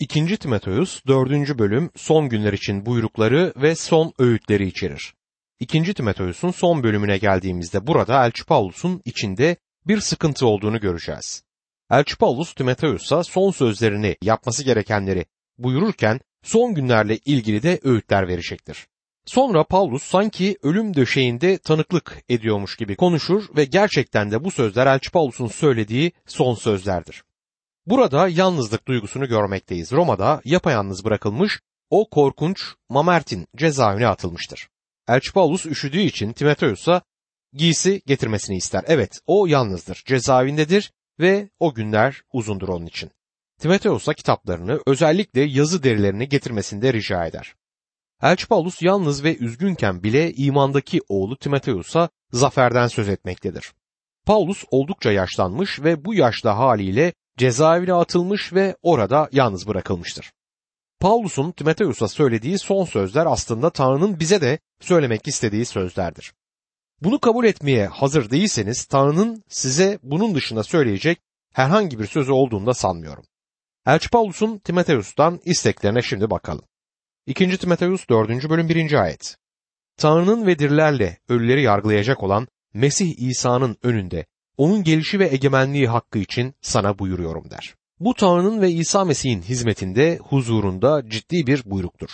2. Timoteus 4. bölüm son günler için buyrukları ve son öğütleri içerir. 2. Timoteus'un son bölümüne geldiğimizde burada Elçi Paulus'un içinde bir sıkıntı olduğunu göreceğiz. Elçi Paulus Timoteus'a son sözlerini yapması gerekenleri buyururken son günlerle ilgili de öğütler verecektir. Sonra Paulus sanki ölüm döşeğinde tanıklık ediyormuş gibi konuşur ve gerçekten de bu sözler Elçi Paulus'un söylediği son sözlerdir. Burada yalnızlık duygusunu görmekteyiz. Roma'da yapayalnız bırakılmış o korkunç Mamertin cezaevine atılmıştır. Elçi Paulus üşüdüğü için Timoteus'a giysi getirmesini ister. Evet o yalnızdır, cezaevindedir ve o günler uzundur onun için. Timoteus'a kitaplarını özellikle yazı derilerini getirmesinde rica eder. Elçi Paulus yalnız ve üzgünken bile imandaki oğlu Timoteus'a zaferden söz etmektedir. Paulus oldukça yaşlanmış ve bu yaşta haliyle cezaevine atılmış ve orada yalnız bırakılmıştır. Paulus'un Timoteus'a söylediği son sözler aslında Tanrı'nın bize de söylemek istediği sözlerdir. Bunu kabul etmeye hazır değilseniz Tanrı'nın size bunun dışında söyleyecek herhangi bir sözü olduğunu da sanmıyorum. Elçi Paulus'un Timoteus'tan isteklerine şimdi bakalım. 2. Timoteus 4. bölüm 1. ayet. Tanrı'nın ve dirilerle ölüleri yargılayacak olan Mesih İsa'nın önünde onun gelişi ve egemenliği hakkı için sana buyuruyorum der. Bu Tanrı'nın ve İsa Mesih'in hizmetinde, huzurunda ciddi bir buyruktur.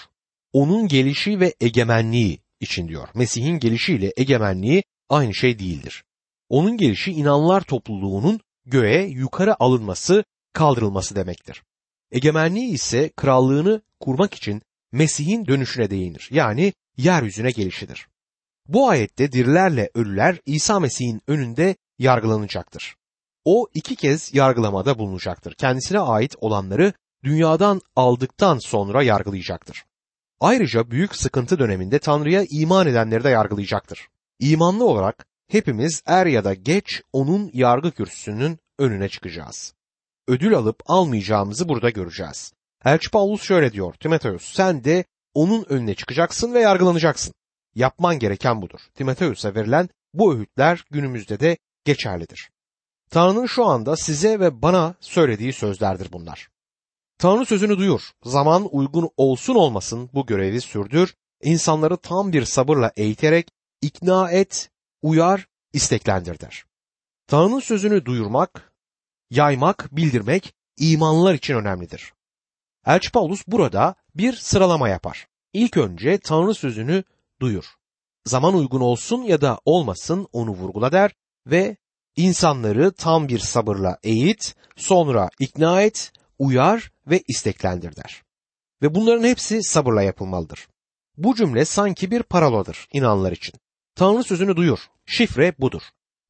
Onun gelişi ve egemenliği için diyor. Mesih'in gelişiyle egemenliği aynı şey değildir. Onun gelişi inanlar topluluğunun göğe yukarı alınması, kaldırılması demektir. Egemenliği ise krallığını kurmak için Mesih'in dönüşüne değinir. Yani yeryüzüne gelişidir. Bu ayette dirilerle ölüler İsa Mesih'in önünde yargılanacaktır. O iki kez yargılamada bulunacaktır. Kendisine ait olanları dünyadan aldıktan sonra yargılayacaktır. Ayrıca büyük sıkıntı döneminde Tanrı'ya iman edenleri de yargılayacaktır. İmanlı olarak hepimiz er ya da geç onun yargı kürsüsünün önüne çıkacağız. Ödül alıp almayacağımızı burada göreceğiz. Elçi Paulus şöyle diyor, Timoteus sen de onun önüne çıkacaksın ve yargılanacaksın. Yapman gereken budur. Timoteus'a verilen bu öğütler günümüzde de geçerlidir. Tanrı'nın şu anda size ve bana söylediği sözlerdir bunlar. Tanrı sözünü duyur, zaman uygun olsun olmasın bu görevi sürdür, insanları tam bir sabırla eğiterek ikna et, uyar, isteklendir der. Tanrı'nın sözünü duyurmak, yaymak, bildirmek imanlılar için önemlidir. Elçi Paulus burada bir sıralama yapar. İlk önce Tanrı sözünü duyur. Zaman uygun olsun ya da olmasın onu vurgula der ve insanları tam bir sabırla eğit, sonra ikna et, uyar ve isteklendir der. Ve bunların hepsi sabırla yapılmalıdır. Bu cümle sanki bir paroladır inanlar için. Tanrı sözünü duyur. Şifre budur.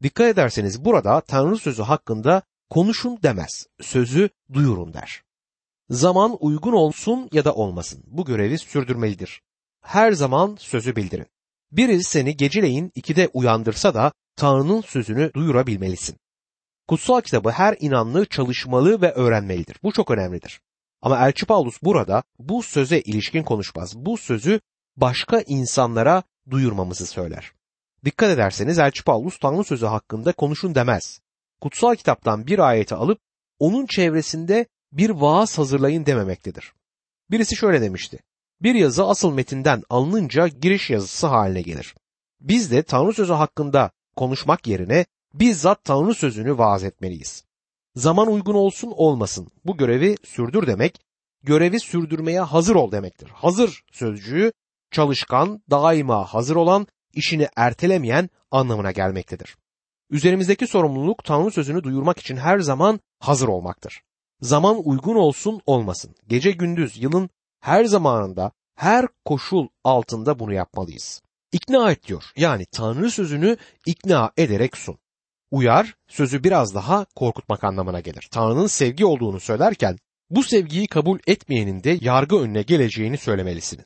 Dikkat ederseniz burada Tanrı sözü hakkında konuşun demez. Sözü duyurun der. Zaman uygun olsun ya da olmasın. Bu görevi sürdürmelidir. Her zaman sözü bildirin. Biri seni geceleyin ikide uyandırsa da Tanrı'nın sözünü duyurabilmelisin. Kutsal kitabı her inanlı çalışmalı ve öğrenmelidir. Bu çok önemlidir. Ama Elçi Paulus burada bu söze ilişkin konuşmaz. Bu sözü başka insanlara duyurmamızı söyler. Dikkat ederseniz Elçi Paulus Tanrı sözü hakkında konuşun demez. Kutsal kitaptan bir ayeti alıp onun çevresinde bir vaaz hazırlayın dememektedir. Birisi şöyle demişti. Bir yazı asıl metinden alınınca giriş yazısı haline gelir. Biz de Tanrı sözü hakkında konuşmak yerine bizzat Tanrı sözünü vaaz etmeliyiz. Zaman uygun olsun olmasın bu görevi sürdür demek, görevi sürdürmeye hazır ol demektir. Hazır sözcüğü çalışkan, daima hazır olan, işini ertelemeyen anlamına gelmektedir. Üzerimizdeki sorumluluk Tanrı sözünü duyurmak için her zaman hazır olmaktır. Zaman uygun olsun olmasın. Gece gündüz yılın her zamanında her koşul altında bunu yapmalıyız. İkna et diyor. Yani Tanrı sözünü ikna ederek sun. Uyar sözü biraz daha korkutmak anlamına gelir. Tanrı'nın sevgi olduğunu söylerken bu sevgiyi kabul etmeyenin de yargı önüne geleceğini söylemelisin.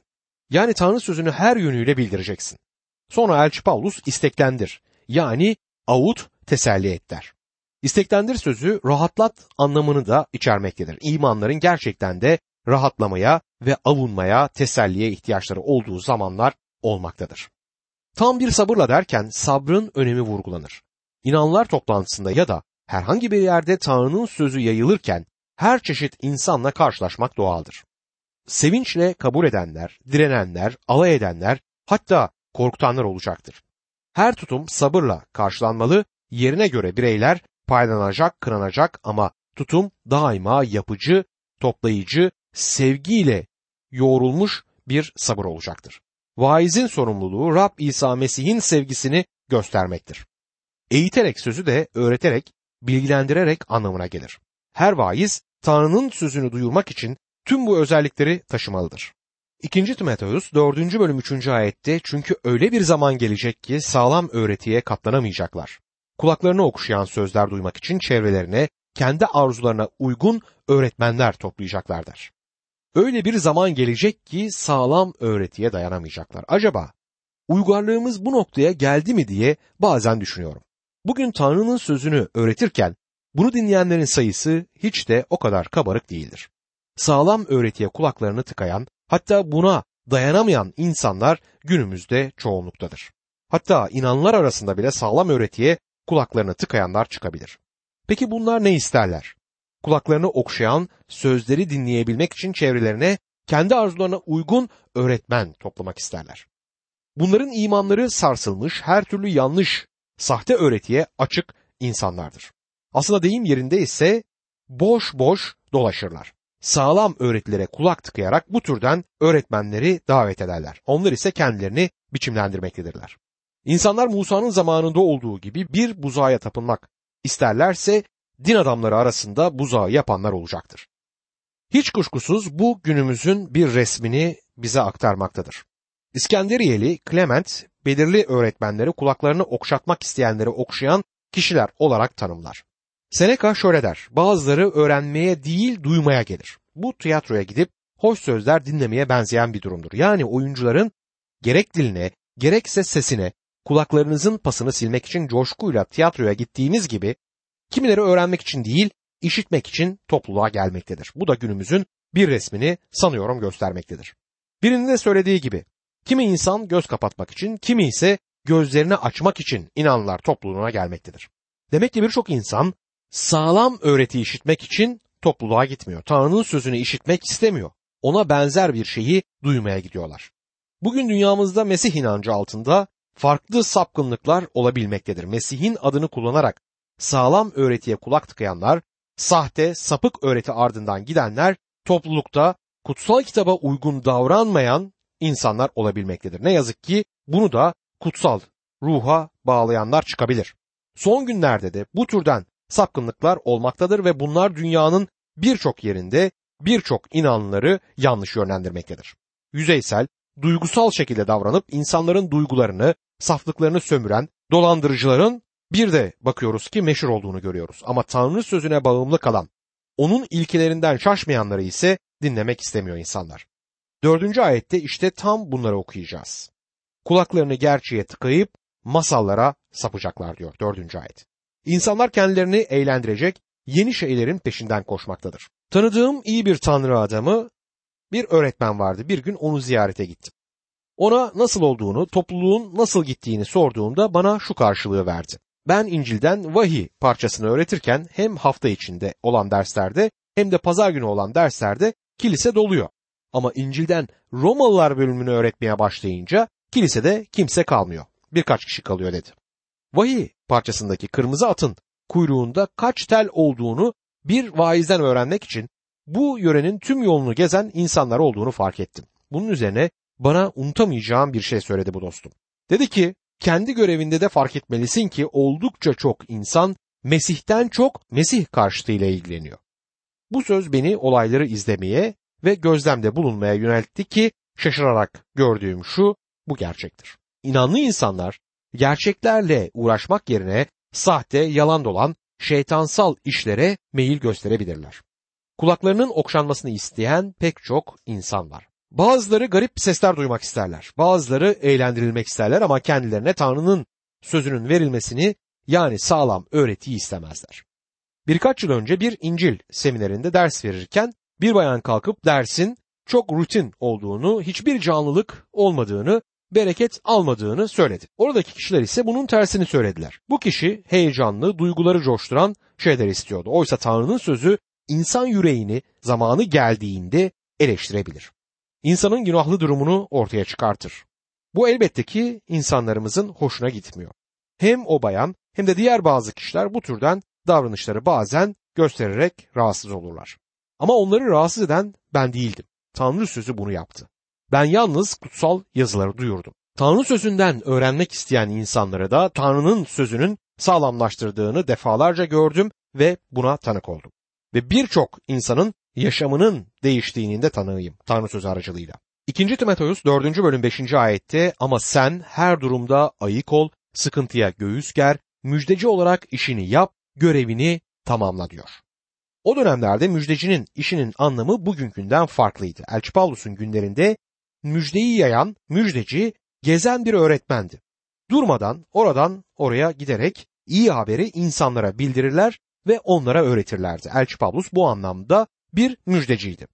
Yani Tanrı sözünü her yönüyle bildireceksin. Sonra Elçi Paulus isteklendir. Yani avut teselli et der. İsteklendir sözü rahatlat anlamını da içermektedir. İmanların gerçekten de rahatlamaya ve avunmaya, teselliye ihtiyaçları olduğu zamanlar olmaktadır. Tam bir sabırla derken sabrın önemi vurgulanır. İnanlar toplantısında ya da herhangi bir yerde Tanrı'nın sözü yayılırken her çeşit insanla karşılaşmak doğaldır. Sevinçle kabul edenler, direnenler, alay edenler, hatta korkutanlar olacaktır. Her tutum sabırla karşılanmalı, yerine göre bireyler paylanacak, kınanacak ama tutum daima yapıcı, toplayıcı, sevgiyle yoğrulmuş bir sabır olacaktır. Vaizin sorumluluğu Rab İsa Mesih'in sevgisini göstermektir. Eğiterek sözü de öğreterek, bilgilendirerek anlamına gelir. Her vaiz Tanrı'nın sözünü duyurmak için tüm bu özellikleri taşımalıdır. 2. Timoteus 4. bölüm 3. ayette çünkü öyle bir zaman gelecek ki sağlam öğretiye katlanamayacaklar. Kulaklarını okşayan sözler duymak için çevrelerine kendi arzularına uygun öğretmenler toplayacaklardır. Öyle bir zaman gelecek ki sağlam öğretiye dayanamayacaklar. Acaba uygarlığımız bu noktaya geldi mi diye bazen düşünüyorum. Bugün Tanrı'nın sözünü öğretirken bunu dinleyenlerin sayısı hiç de o kadar kabarık değildir. Sağlam öğretiye kulaklarını tıkayan, hatta buna dayanamayan insanlar günümüzde çoğunluktadır. Hatta inanlar arasında bile sağlam öğretiye kulaklarını tıkayanlar çıkabilir. Peki bunlar ne isterler? Kulaklarını okşayan, sözleri dinleyebilmek için çevrelerine kendi arzularına uygun öğretmen toplamak isterler. Bunların imanları sarsılmış, her türlü yanlış, sahte öğretiye açık insanlardır. Aslında deyim yerinde ise boş boş dolaşırlar. Sağlam öğretilere kulak tıkayarak bu türden öğretmenleri davet ederler. Onlar ise kendilerini biçimlendirmektedirler. İnsanlar Musa'nın zamanında olduğu gibi bir buzağa tapınmak isterlerse din adamları arasında buzağı yapanlar olacaktır. Hiç kuşkusuz bu günümüzün bir resmini bize aktarmaktadır. İskenderiyeli Clement belirli öğretmenleri kulaklarını okşatmak isteyenleri okşayan kişiler olarak tanımlar. Seneca şöyle der, bazıları öğrenmeye değil duymaya gelir. Bu tiyatroya gidip hoş sözler dinlemeye benzeyen bir durumdur. Yani oyuncuların gerek diline gerekse sesine kulaklarınızın pasını silmek için coşkuyla tiyatroya gittiğimiz gibi kimileri öğrenmek için değil işitmek için topluluğa gelmektedir. Bu da günümüzün bir resmini sanıyorum göstermektedir. Birinin de söylediği gibi kimi insan göz kapatmak için kimi ise gözlerini açmak için inanlar topluluğuna gelmektedir. Demek ki birçok insan sağlam öğreti işitmek için topluluğa gitmiyor. Tanrı'nın sözünü işitmek istemiyor. Ona benzer bir şeyi duymaya gidiyorlar. Bugün dünyamızda Mesih inancı altında farklı sapkınlıklar olabilmektedir. Mesih'in adını kullanarak sağlam öğretiye kulak tıkayanlar, sahte, sapık öğreti ardından gidenler toplulukta kutsal kitaba uygun davranmayan insanlar olabilmektedir. Ne yazık ki bunu da kutsal ruha bağlayanlar çıkabilir. Son günlerde de bu türden sapkınlıklar olmaktadır ve bunlar dünyanın birçok yerinde birçok inanları yanlış yönlendirmektedir. Yüzeysel, duygusal şekilde davranıp insanların duygularını, saflıklarını sömüren dolandırıcıların bir de bakıyoruz ki meşhur olduğunu görüyoruz. Ama Tanrı sözüne bağımlı kalan, onun ilkelerinden şaşmayanları ise dinlemek istemiyor insanlar. Dördüncü ayette işte tam bunları okuyacağız. Kulaklarını gerçeğe tıkayıp masallara sapacaklar diyor dördüncü ayet. İnsanlar kendilerini eğlendirecek yeni şeylerin peşinden koşmaktadır. Tanıdığım iyi bir tanrı adamı bir öğretmen vardı. Bir gün onu ziyarete gittim. Ona nasıl olduğunu, topluluğun nasıl gittiğini sorduğumda bana şu karşılığı verdi. Ben İncil'den vahiy parçasını öğretirken hem hafta içinde olan derslerde hem de pazar günü olan derslerde kilise doluyor. Ama İncil'den Romalılar bölümünü öğretmeye başlayınca kilisede kimse kalmıyor. Birkaç kişi kalıyor dedi. Vahiy parçasındaki kırmızı atın kuyruğunda kaç tel olduğunu bir vaizden öğrenmek için bu yörenin tüm yolunu gezen insanlar olduğunu fark ettim. Bunun üzerine bana unutamayacağım bir şey söyledi bu dostum. Dedi ki kendi görevinde de fark etmelisin ki oldukça çok insan Mesih'ten çok Mesih karşıtıyla ilgileniyor. Bu söz beni olayları izlemeye ve gözlemde bulunmaya yöneltti ki şaşırarak gördüğüm şu bu gerçektir. İnanlı insanlar gerçeklerle uğraşmak yerine sahte, yalan dolan, şeytansal işlere meyil gösterebilirler. Kulaklarının okşanmasını isteyen pek çok insan var. Bazıları garip sesler duymak isterler. Bazıları eğlendirilmek isterler ama kendilerine Tanrı'nın sözünün verilmesini yani sağlam öğretiyi istemezler. Birkaç yıl önce bir İncil seminerinde ders verirken bir bayan kalkıp dersin çok rutin olduğunu, hiçbir canlılık olmadığını, bereket almadığını söyledi. Oradaki kişiler ise bunun tersini söylediler. Bu kişi heyecanlı, duyguları coşturan şeyler istiyordu. Oysa Tanrı'nın sözü insan yüreğini zamanı geldiğinde eleştirebilir. İnsanın günahlı durumunu ortaya çıkartır. Bu elbette ki insanlarımızın hoşuna gitmiyor. Hem o bayan hem de diğer bazı kişiler bu türden davranışları bazen göstererek rahatsız olurlar. Ama onları rahatsız eden ben değildim. Tanrı sözü bunu yaptı. Ben yalnız kutsal yazıları duyurdum. Tanrı sözünden öğrenmek isteyen insanları da Tanrı'nın sözünün sağlamlaştırdığını defalarca gördüm ve buna tanık oldum. Ve birçok insanın yaşamının değiştiğinin de tanığıyım Tanrı sözü aracılığıyla. 2. Timoteus 4. bölüm 5. ayette ama sen her durumda ayık ol, sıkıntıya göğüs ger, müjdeci olarak işini yap, görevini tamamla diyor. O dönemlerde müjdecinin işinin anlamı bugünkünden farklıydı. Elçi Paulus'un günlerinde müjdeyi yayan müjdeci gezen bir öğretmendi. Durmadan oradan oraya giderek iyi haberi insanlara bildirirler ve onlara öğretirlerdi. Elçi Paulus bu anlamda bir müjdeciydi.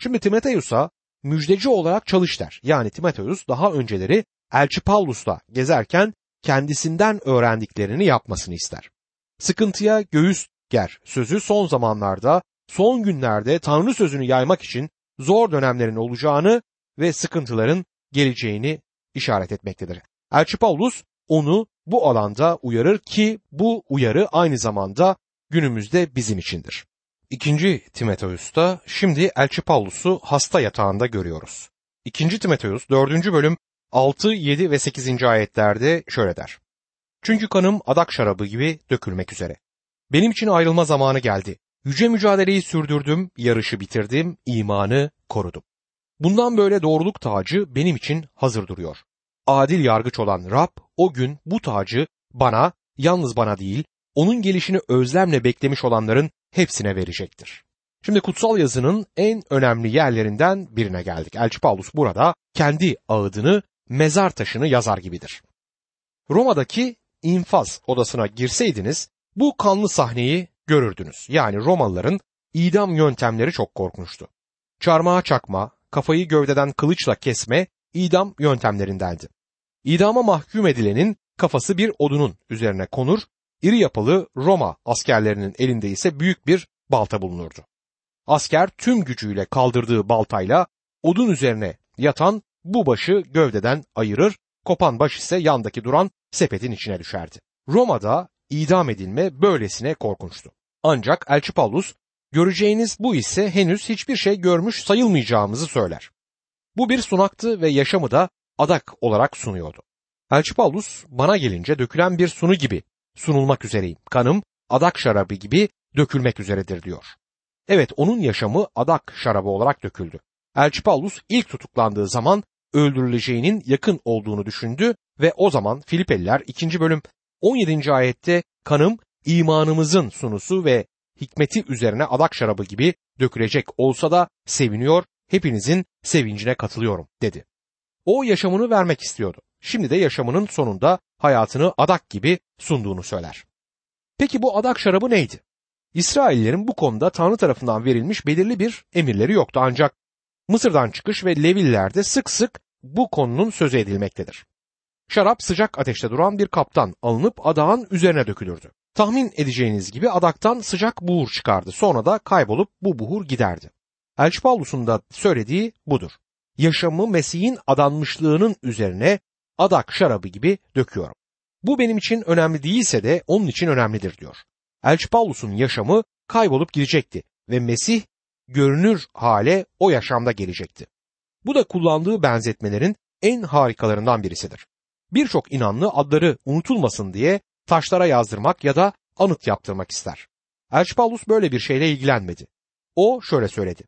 Şimdi Timoteus'a müjdeci olarak çalış der. Yani Timoteus daha önceleri Elçi Paulus'la gezerken kendisinden öğrendiklerini yapmasını ister. Sıkıntıya göğüs ger sözü son zamanlarda, son günlerde Tanrı sözünü yaymak için zor dönemlerin olacağını ve sıkıntıların geleceğini işaret etmektedir. Elçi Paulus onu bu alanda uyarır ki bu uyarı aynı zamanda günümüzde bizim içindir. İkinci Timoteus'ta şimdi Elçi Paulus'u hasta yatağında görüyoruz. İkinci Timoteus 4. bölüm 6, 7 ve 8. ayetlerde şöyle der. Çünkü kanım adak şarabı gibi dökülmek üzere. Benim için ayrılma zamanı geldi. Yüce mücadeleyi sürdürdüm, yarışı bitirdim, imanı korudum. Bundan böyle doğruluk tacı benim için hazır duruyor. Adil yargıç olan Rab o gün bu tacı bana, yalnız bana değil, onun gelişini özlemle beklemiş olanların hepsine verecektir. Şimdi kutsal yazının en önemli yerlerinden birine geldik. Elçi Paulus burada kendi ağıdını, mezar taşını yazar gibidir. Roma'daki infaz odasına girseydiniz bu kanlı sahneyi görürdünüz. Yani Romalıların idam yöntemleri çok korkunçtu. Çarmıha çakma, kafayı gövdeden kılıçla kesme idam yöntemlerindendi. İdama mahkum edilenin kafası bir odunun üzerine konur, iri yapılı Roma askerlerinin elinde ise büyük bir balta bulunurdu. Asker tüm gücüyle kaldırdığı baltayla odun üzerine yatan bu başı gövdeden ayırır, kopan baş ise yandaki duran sepetin içine düşerdi. Roma'da idam edilme böylesine korkunçtu. Ancak Elçi Paulus göreceğiniz bu ise henüz hiçbir şey görmüş sayılmayacağımızı söyler. Bu bir sunaktı ve yaşamı da adak olarak sunuyordu. Elçi Paulus bana gelince dökülen bir sunu gibi sunulmak üzereyim. Kanım adak şarabı gibi dökülmek üzeredir diyor. Evet onun yaşamı adak şarabı olarak döküldü. Elçi Paulus ilk tutuklandığı zaman öldürüleceğinin yakın olduğunu düşündü ve o zaman Filipeliler 2. bölüm 17. ayette kanım imanımızın sunusu ve hikmeti üzerine adak şarabı gibi dökülecek olsa da seviniyor, hepinizin sevincine katılıyorum dedi. O yaşamını vermek istiyordu. Şimdi de yaşamının sonunda hayatını adak gibi sunduğunu söyler. Peki bu adak şarabı neydi? İsraillerin bu konuda Tanrı tarafından verilmiş belirli bir emirleri yoktu ancak Mısır'dan çıkış ve Levillerde sık sık bu konunun sözü edilmektedir. Şarap sıcak ateşte duran bir kaptan alınıp adağın üzerine dökülürdü. Tahmin edeceğiniz gibi adaktan sıcak buhur çıkardı. Sonra da kaybolup bu buhur giderdi. Elçi Paulus'un da söylediği budur. Yaşamı Mesih'in adanmışlığının üzerine adak şarabı gibi döküyorum. Bu benim için önemli değilse de onun için önemlidir diyor. Elçi Paulus'un yaşamı kaybolup gidecekti ve Mesih görünür hale o yaşamda gelecekti. Bu da kullandığı benzetmelerin en harikalarından birisidir. Birçok inanlı adları unutulmasın diye taşlara yazdırmak ya da anıt yaptırmak ister. Elçi Paulus böyle bir şeyle ilgilenmedi. O şöyle söyledi.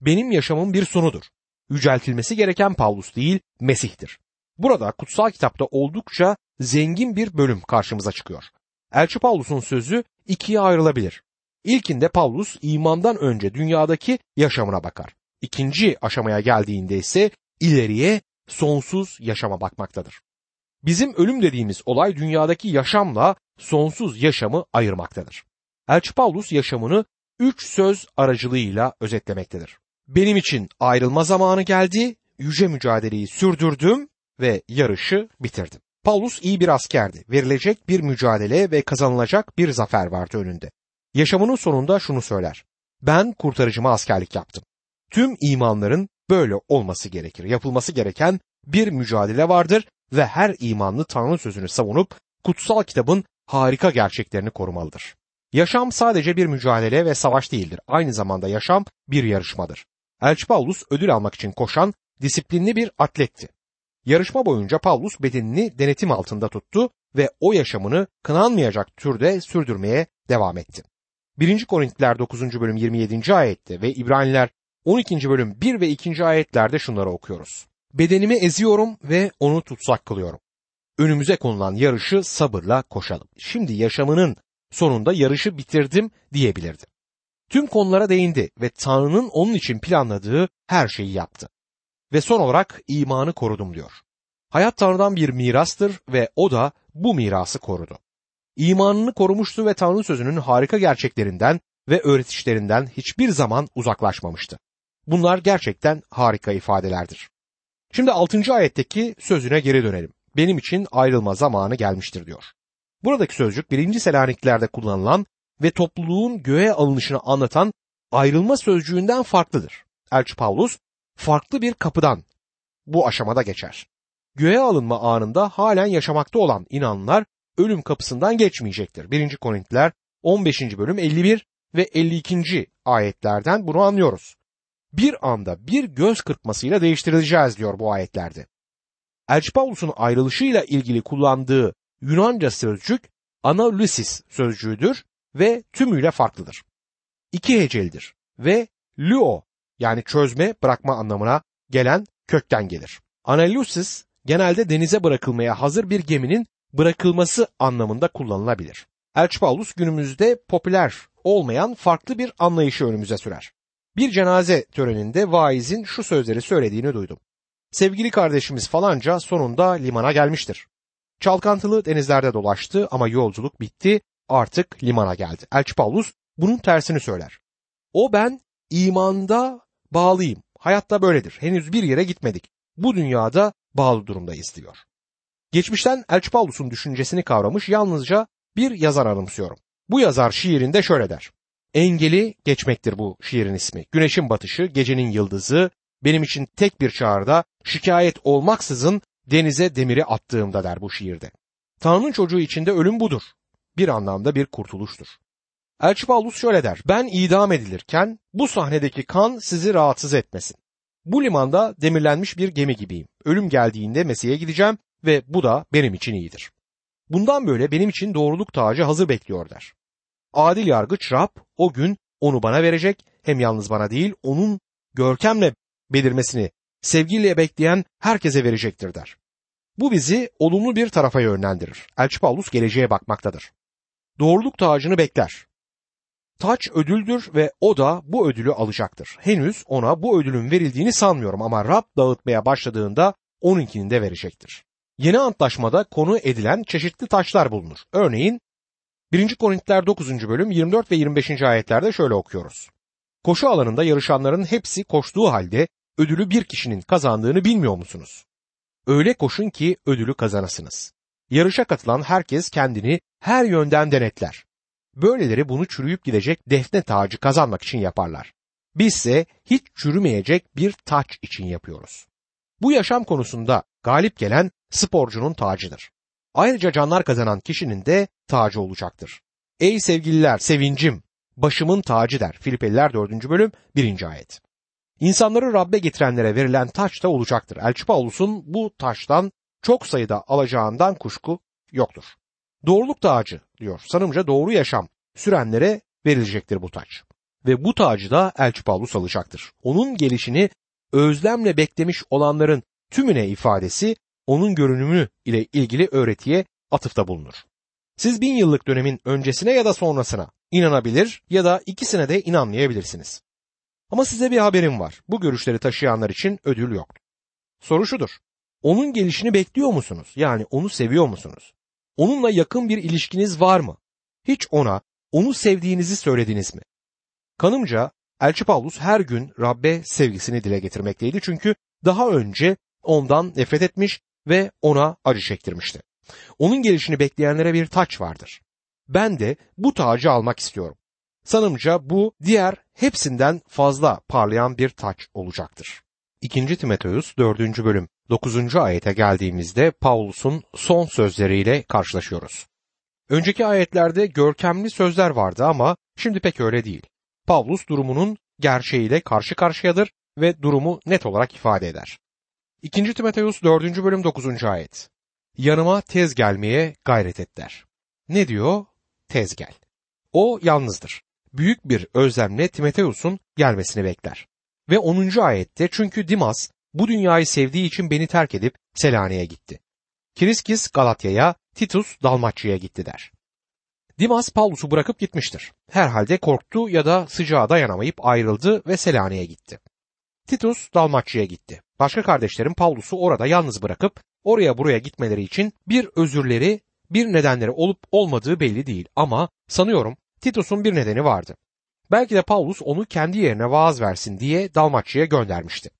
Benim yaşamım bir sunudur. Yüceltilmesi gereken Paulus değil, Mesih'tir. Burada kutsal kitapta oldukça zengin bir bölüm karşımıza çıkıyor. Elçi Paulus'un sözü ikiye ayrılabilir. İlkinde Paulus imandan önce dünyadaki yaşamına bakar. İkinci aşamaya geldiğinde ise ileriye sonsuz yaşama bakmaktadır. Bizim ölüm dediğimiz olay dünyadaki yaşamla sonsuz yaşamı ayırmaktadır. Elçi Paulus yaşamını üç söz aracılığıyla özetlemektedir. Benim için ayrılma zamanı geldi, yüce mücadeleyi sürdürdüm ve yarışı bitirdim. Paulus iyi bir askerdi. Verilecek bir mücadele ve kazanılacak bir zafer vardı önünde. Yaşamının sonunda şunu söyler. Ben kurtarıcıma askerlik yaptım. Tüm imanların böyle olması gerekir. Yapılması gereken bir mücadele vardır ve her imanlı Tanrı sözünü savunup kutsal kitabın harika gerçeklerini korumalıdır. Yaşam sadece bir mücadele ve savaş değildir. Aynı zamanda yaşam bir yarışmadır. Elçi Paulus ödül almak için koşan disiplinli bir atletti. Yarışma boyunca Paulus bedenini denetim altında tuttu ve o yaşamını kınanmayacak türde sürdürmeye devam etti. 1. Korintiler 9. bölüm 27. ayette ve İbraniler 12. bölüm 1 ve 2. ayetlerde şunları okuyoruz. Bedenimi eziyorum ve onu tutsak kılıyorum. Önümüze konulan yarışı sabırla koşalım. Şimdi yaşamının sonunda yarışı bitirdim diyebilirdi. Tüm konulara değindi ve Tanrı'nın onun için planladığı her şeyi yaptı. Ve son olarak imanı korudum diyor. Hayat Tanrı'dan bir mirastır ve o da bu mirası korudu. İmanını korumuştu ve Tanrı sözünün harika gerçeklerinden ve öğretişlerinden hiçbir zaman uzaklaşmamıştı. Bunlar gerçekten harika ifadelerdir. Şimdi 6. ayetteki sözüne geri dönelim. Benim için ayrılma zamanı gelmiştir diyor. Buradaki sözcük 1. Selaniklerde kullanılan ve topluluğun göğe alınışını anlatan ayrılma sözcüğünden farklıdır. Elçi Paulus farklı bir kapıdan bu aşamada geçer. Göğe alınma anında halen yaşamakta olan inanlılar ölüm kapısından geçmeyecektir. 1. Korintiler 15. bölüm 51 ve 52. ayetlerden bunu anlıyoruz. Bir anda bir göz kırpmasıyla değiştirileceğiz diyor bu ayetlerde. Elçi Paulus'un ayrılışıyla ilgili kullandığı Yunanca sözcük analysis sözcüğüdür ve tümüyle farklıdır. İki hecelidir ve luo yani çözme, bırakma anlamına gelen kökten gelir. Analysis genelde denize bırakılmaya hazır bir geminin bırakılması anlamında kullanılabilir. Elçi Paulus günümüzde popüler olmayan farklı bir anlayışı önümüze sürer. Bir cenaze töreninde vaizin şu sözleri söylediğini duydum. Sevgili kardeşimiz falanca sonunda limana gelmiştir. Çalkantılı denizlerde dolaştı ama yolculuk bitti artık limana geldi. Elçi Paulus bunun tersini söyler. O ben imanda bağlıyım. Hayatta böyledir. Henüz bir yere gitmedik. Bu dünyada bağlı durumdayız diyor. Geçmişten Elçi Paulus'un düşüncesini kavramış yalnızca bir yazar anımsıyorum. Bu yazar şiirinde şöyle der. Engeli geçmektir bu şiirin ismi. Güneşin batışı, gecenin yıldızı, benim için tek bir çağrıda şikayet olmaksızın denize demiri attığımda der bu şiirde. Tanrı'nın çocuğu içinde ölüm budur. Bir anlamda bir kurtuluştur. Elçi Paulus şöyle der. Ben idam edilirken bu sahnedeki kan sizi rahatsız etmesin. Bu limanda demirlenmiş bir gemi gibiyim. Ölüm geldiğinde Mesih'e gideceğim ve bu da benim için iyidir. Bundan böyle benim için doğruluk tacı hazır bekliyor der. Adil yargıç Rab o gün onu bana verecek hem yalnız bana değil onun görkemle belirmesini sevgiyle bekleyen herkese verecektir der. Bu bizi olumlu bir tarafa yönlendirir. Elçi Paulus geleceğe bakmaktadır. Doğruluk tacını bekler. Taç ödüldür ve o da bu ödülü alacaktır. Henüz ona bu ödülün verildiğini sanmıyorum ama Rab dağıtmaya başladığında onunkini de verecektir. Yeni antlaşmada konu edilen çeşitli taşlar bulunur. Örneğin 1. Korintiler 9. bölüm 24 ve 25. ayetlerde şöyle okuyoruz. Koşu alanında yarışanların hepsi koştuğu halde ödülü bir kişinin kazandığını bilmiyor musunuz? Öyle koşun ki ödülü kazanasınız. Yarışa katılan herkes kendini her yönden denetler. Böyleleri bunu çürüyüp gidecek defne tacı kazanmak için yaparlar. Bizse hiç çürümeyecek bir taç için yapıyoruz. Bu yaşam konusunda galip gelen sporcunun tacıdır. Ayrıca canlar kazanan kişinin de tacı olacaktır. Ey sevgililer sevincim, başımın tacı der. Filipeliler 4. bölüm 1. ayet. İnsanları Rabbe getirenlere verilen taç da olacaktır. Elçi Paulus'un bu taştan çok sayıda alacağından kuşku yoktur. Doğruluk tacı diyor. Sanımca doğru yaşam sürenlere verilecektir bu taç. Ve bu tacı da Elçi Paulus alacaktır. Onun gelişini özlemle beklemiş olanların tümüne ifadesi onun görünümü ile ilgili öğretiye atıfta bulunur. Siz bin yıllık dönemin öncesine ya da sonrasına inanabilir ya da ikisine de inanmayabilirsiniz. Ama size bir haberim var. Bu görüşleri taşıyanlar için ödül yok. Soru şudur. Onun gelişini bekliyor musunuz? Yani onu seviyor musunuz? Onunla yakın bir ilişkiniz var mı? Hiç ona onu sevdiğinizi söylediniz mi? Kanımca Elçi Paulus her gün Rabbe sevgisini dile getirmekteydi çünkü daha önce ondan nefret etmiş ve ona acı çektirmişti. Onun gelişini bekleyenlere bir taç vardır. Ben de bu tacı almak istiyorum. Sanımca bu diğer hepsinden fazla parlayan bir taç olacaktır. 2. Timoteus 4. bölüm 9. ayete geldiğimizde Paulus'un son sözleriyle karşılaşıyoruz. Önceki ayetlerde görkemli sözler vardı ama şimdi pek öyle değil. Pavlus durumunun gerçeğiyle karşı karşıyadır ve durumu net olarak ifade eder. 2. Timoteus 4. bölüm 9. ayet. Yanıma tez gelmeye gayret et der. Ne diyor? Tez gel. O yalnızdır. Büyük bir özlemle Timoteus'un gelmesini bekler. Ve 10. ayette çünkü Dimas bu dünyayı sevdiği için beni terk edip Selanik'e gitti. Kiriskis Galatya'ya, Titus Dalmaçya'ya gitti der. Dimas Paulus'u bırakıp gitmiştir. Herhalde korktu ya da sıcağa dayanamayıp ayrıldı ve Selanik'e gitti. Titus Dalmaçya'ya gitti. Başka kardeşlerim Paulus'u orada yalnız bırakıp oraya buraya gitmeleri için bir özürleri, bir nedenleri olup olmadığı belli değil ama sanıyorum Titus'un bir nedeni vardı. Belki de Paulus onu kendi yerine vaaz versin diye Dalmaçya'ya göndermişti.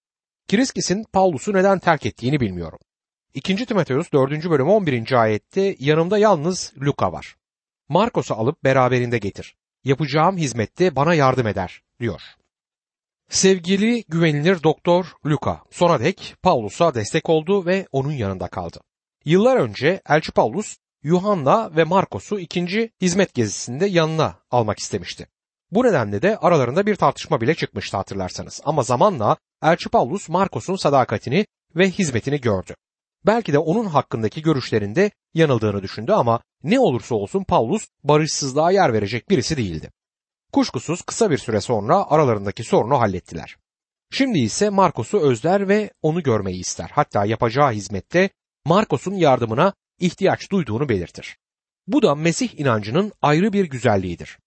Kiriskis'in Paulus'u neden terk ettiğini bilmiyorum. 2. Timoteus 4. bölüm 11. ayette yanımda yalnız Luka var. Markos'u alıp beraberinde getir. Yapacağım hizmette bana yardım eder diyor. Sevgili güvenilir doktor Luka sona dek Paulus'a destek oldu ve onun yanında kaldı. Yıllar önce Elçi Paulus Yuhanna ve Markos'u ikinci hizmet gezisinde yanına almak istemişti. Bu nedenle de aralarında bir tartışma bile çıkmıştı hatırlarsanız. Ama zamanla Elçi Paulus Markos'un sadakatini ve hizmetini gördü. Belki de onun hakkındaki görüşlerinde yanıldığını düşündü ama ne olursa olsun Paulus barışsızlığa yer verecek birisi değildi. Kuşkusuz kısa bir süre sonra aralarındaki sorunu hallettiler. Şimdi ise Markos'u özler ve onu görmeyi ister. Hatta yapacağı hizmette Markos'un yardımına ihtiyaç duyduğunu belirtir. Bu da Mesih inancının ayrı bir güzelliğidir.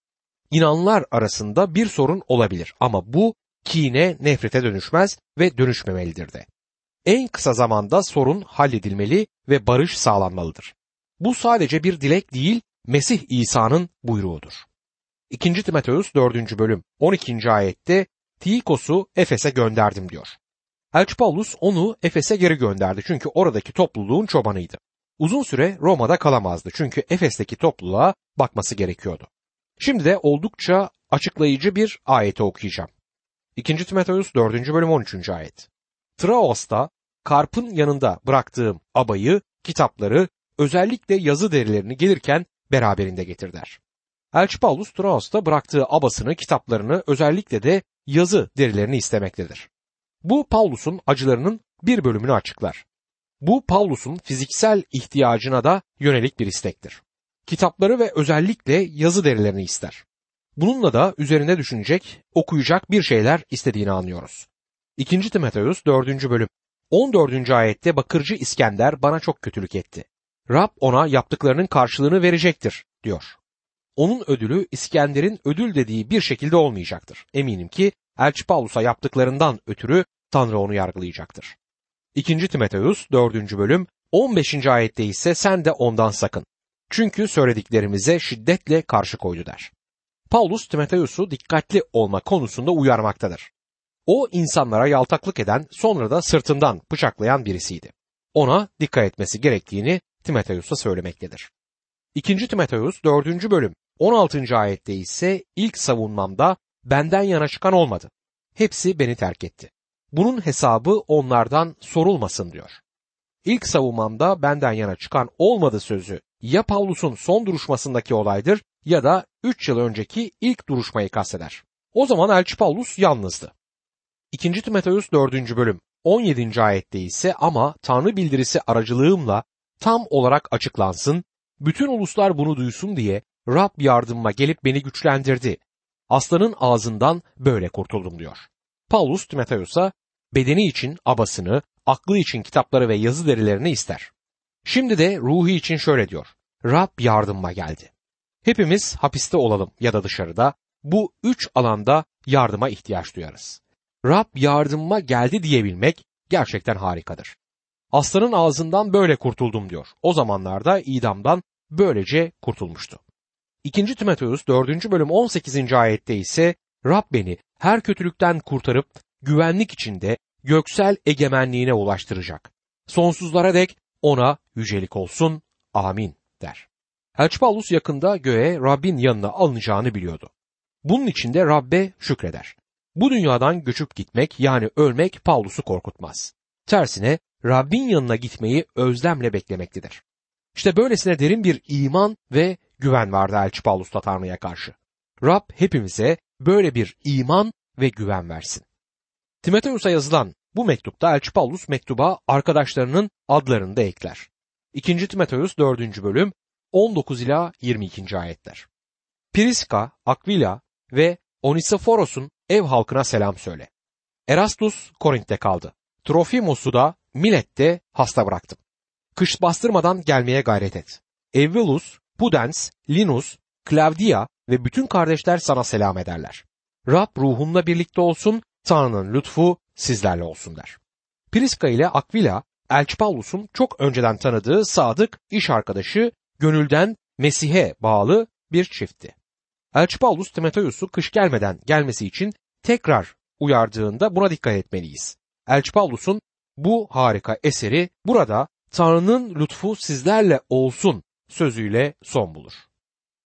İnanlar arasında bir sorun olabilir ama bu kine, nefrete dönüşmez ve dönüşmemelidir de. En kısa zamanda sorun halledilmeli ve barış sağlanmalıdır. Bu sadece bir dilek değil, Mesih İsa'nın buyruğudur. 2. Timoteus 4. bölüm 12. ayette Tikos'u Efes'e gönderdim diyor. Elçi Paulus onu Efes'e geri gönderdi çünkü oradaki topluluğun çobanıydı. Uzun süre Roma'da kalamazdı çünkü Efes'teki topluluğa bakması gerekiyordu. Şimdi de oldukça açıklayıcı bir ayeti okuyacağım. 2. Timoteus 4. bölüm 13. ayet. Traos'ta Karp'ın yanında bıraktığım abayı, kitapları, özellikle yazı derilerini gelirken beraberinde getir der. Elçi Paulus Traos'ta bıraktığı abasını, kitaplarını, özellikle de yazı derilerini istemektedir. Bu Paulus'un acılarının bir bölümünü açıklar. Bu Paulus'un fiziksel ihtiyacına da yönelik bir istektir. Kitapları ve özellikle yazı derilerini ister. Bununla da üzerine düşünecek, okuyacak bir şeyler istediğini anlıyoruz. 2. Timoteus 4. bölüm 14. ayette bakırcı İskender bana çok kötülük etti. Rab ona yaptıklarının karşılığını verecektir diyor. Onun ödülü İskender'in ödül dediği bir şekilde olmayacaktır. Eminim ki Elçi Paulus'a yaptıklarından ötürü Tanrı onu yargılayacaktır. 2. Timoteus 4. bölüm 15. ayette ise sen de ondan sakın. Çünkü söylediklerimize şiddetle karşı koydu der. Paulus Timoteus'u dikkatli olma konusunda uyarmaktadır. O insanlara yaltaklık eden sonra da sırtından bıçaklayan birisiydi. Ona dikkat etmesi gerektiğini Timoteus'a söylemektedir. 2. Timoteus 4. bölüm 16. ayette ise ilk savunmamda benden yana çıkan olmadı. Hepsi beni terk etti. Bunun hesabı onlardan sorulmasın diyor. İlk savunmamda benden yana çıkan olmadı sözü ya Pavlus'un son duruşmasındaki olaydır ya da 3 yıl önceki ilk duruşmayı kasteder. O zaman Elçi Paulus yalnızdı. 2. Timoteus 4. bölüm 17. ayette ise ama Tanrı bildirisi aracılığımla tam olarak açıklansın, bütün uluslar bunu duysun diye Rab yardımıma gelip beni güçlendirdi. Aslanın ağzından böyle kurtuldum diyor. Paulus Timoteus'a bedeni için abasını, aklı için kitapları ve yazı derilerini ister. Şimdi de ruhu için şöyle diyor. Rab yardımıma geldi. Hepimiz hapiste olalım ya da dışarıda bu üç alanda yardıma ihtiyaç duyarız. Rab yardımıma geldi diyebilmek gerçekten harikadır. Aslanın ağzından böyle kurtuldum diyor. O zamanlarda idamdan böylece kurtulmuştu. 2. Timoteus 4. bölüm 18. ayette ise Rab beni her kötülükten kurtarıp güvenlik içinde göksel egemenliğine ulaştıracak. Sonsuzlara dek ona yücelik olsun. Amin der. Elçi Paulus yakında göğe Rabbin yanına alınacağını biliyordu. Bunun için de Rabbe şükreder. Bu dünyadan göçüp gitmek yani ölmek Pavlus'u korkutmaz. Tersine Rabbin yanına gitmeyi özlemle beklemektedir. İşte böylesine derin bir iman ve güven vardı Elçi Pavlus'ta Tanrı'ya karşı. Rab hepimize böyle bir iman ve güven versin. Timoteus'a yazılan bu mektupta Elçi Paulus mektuba arkadaşlarının adlarını da ekler. 2. Timoteus 4. bölüm 19 ila 22. ayetler. Priska, Aquila ve Onisiforos'un ev halkına selam söyle. Erastus Korint'te kaldı. Trofimos'u da Milet'te hasta bıraktım. Kış bastırmadan gelmeye gayret et. Evvelus, Pudens, Linus, Claudia ve bütün kardeşler sana selam ederler. Rab ruhumla birlikte olsun, Tanrı'nın lütfu sizlerle olsun der. Priska ile Aquila, Elçi Paulus'un çok önceden tanıdığı sadık iş arkadaşı, gönülden Mesih'e bağlı bir çiftti. Elçi Paulus Timoteus'u kış gelmeden gelmesi için tekrar uyardığında buna dikkat etmeliyiz. Elçi Paulus'un bu harika eseri burada Tanrı'nın lütfu sizlerle olsun sözüyle son bulur.